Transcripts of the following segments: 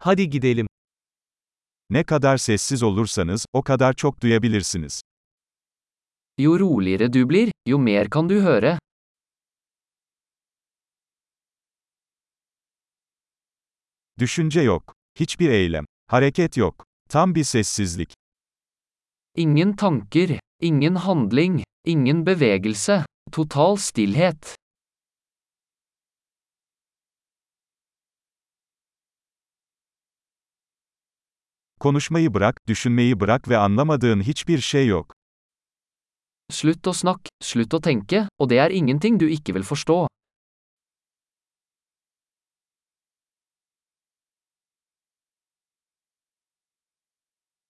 Hadi gidelim. Ne kadar sessiz olursanız, o kadar çok duyabilirsiniz. Jo roligere du blir, jo mer kan du høre. Düşünce yok. Hiçbir eylem. Hareket yok. Tam bir sessizlik. Ingen tanker, ingen handling, ingen bevegelse, total stillhet. Konuşmayı bırak, düşünmeyi bırak ve anlamadığın hiçbir şey yok. Slutt å snakke, slutt å tenke, og det er ingenting du ikke vil forstå.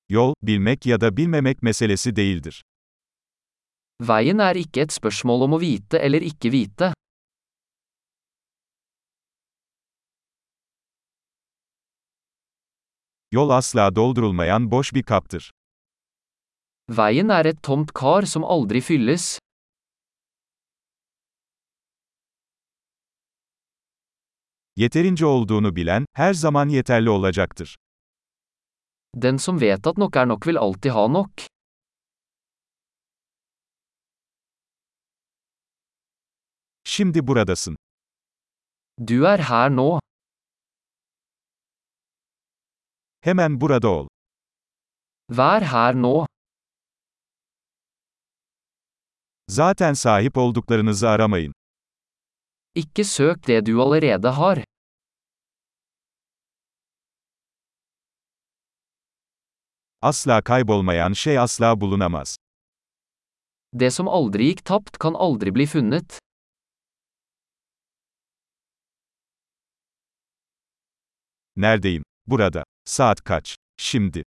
Yol, bilmek ya da bilmemek meselesi değildir. Veien er ikke et spørsmål om å vite eller ikke vite. Yol asla doldurulmayan boş bir kaptır. Veien er et tomt kar som aldri fylles. Yeterince olduğunu bilen, her zaman yeterli olacaktır. Den som vet at nok er nok vil alltid ha nok. Şimdi buradasın. Du er her nå. Hemen burada ol. Vær her nå. Zaten sahip olduklarınızı aramayın. Ikke søk det du allerede har. Asla kaybolmayan şey asla bulunamaz. Det som aldri gikk tapt kan aldri bli funnet. Neredeyim? Burada. Saat kaç? Şimdi.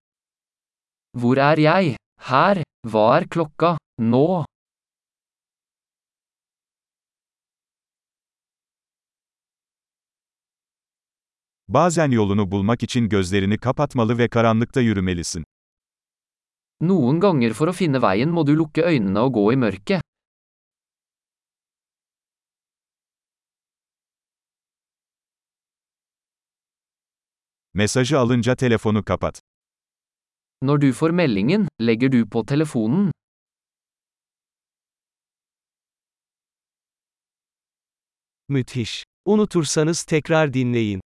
Hvor er jeg? Her. Hva er klokka? Nå. Bazen yolunu bulmak için gözlerini kapatmalı ve karanlıkta yürümelisin. Noen ganger for å finne veien må du lukke øynene og gå i mørket. Mesajı alınca telefonu kapat. Når du får meldingen, legger du på telefonen. Müthiş. Unutursanız tekrar dinleyin.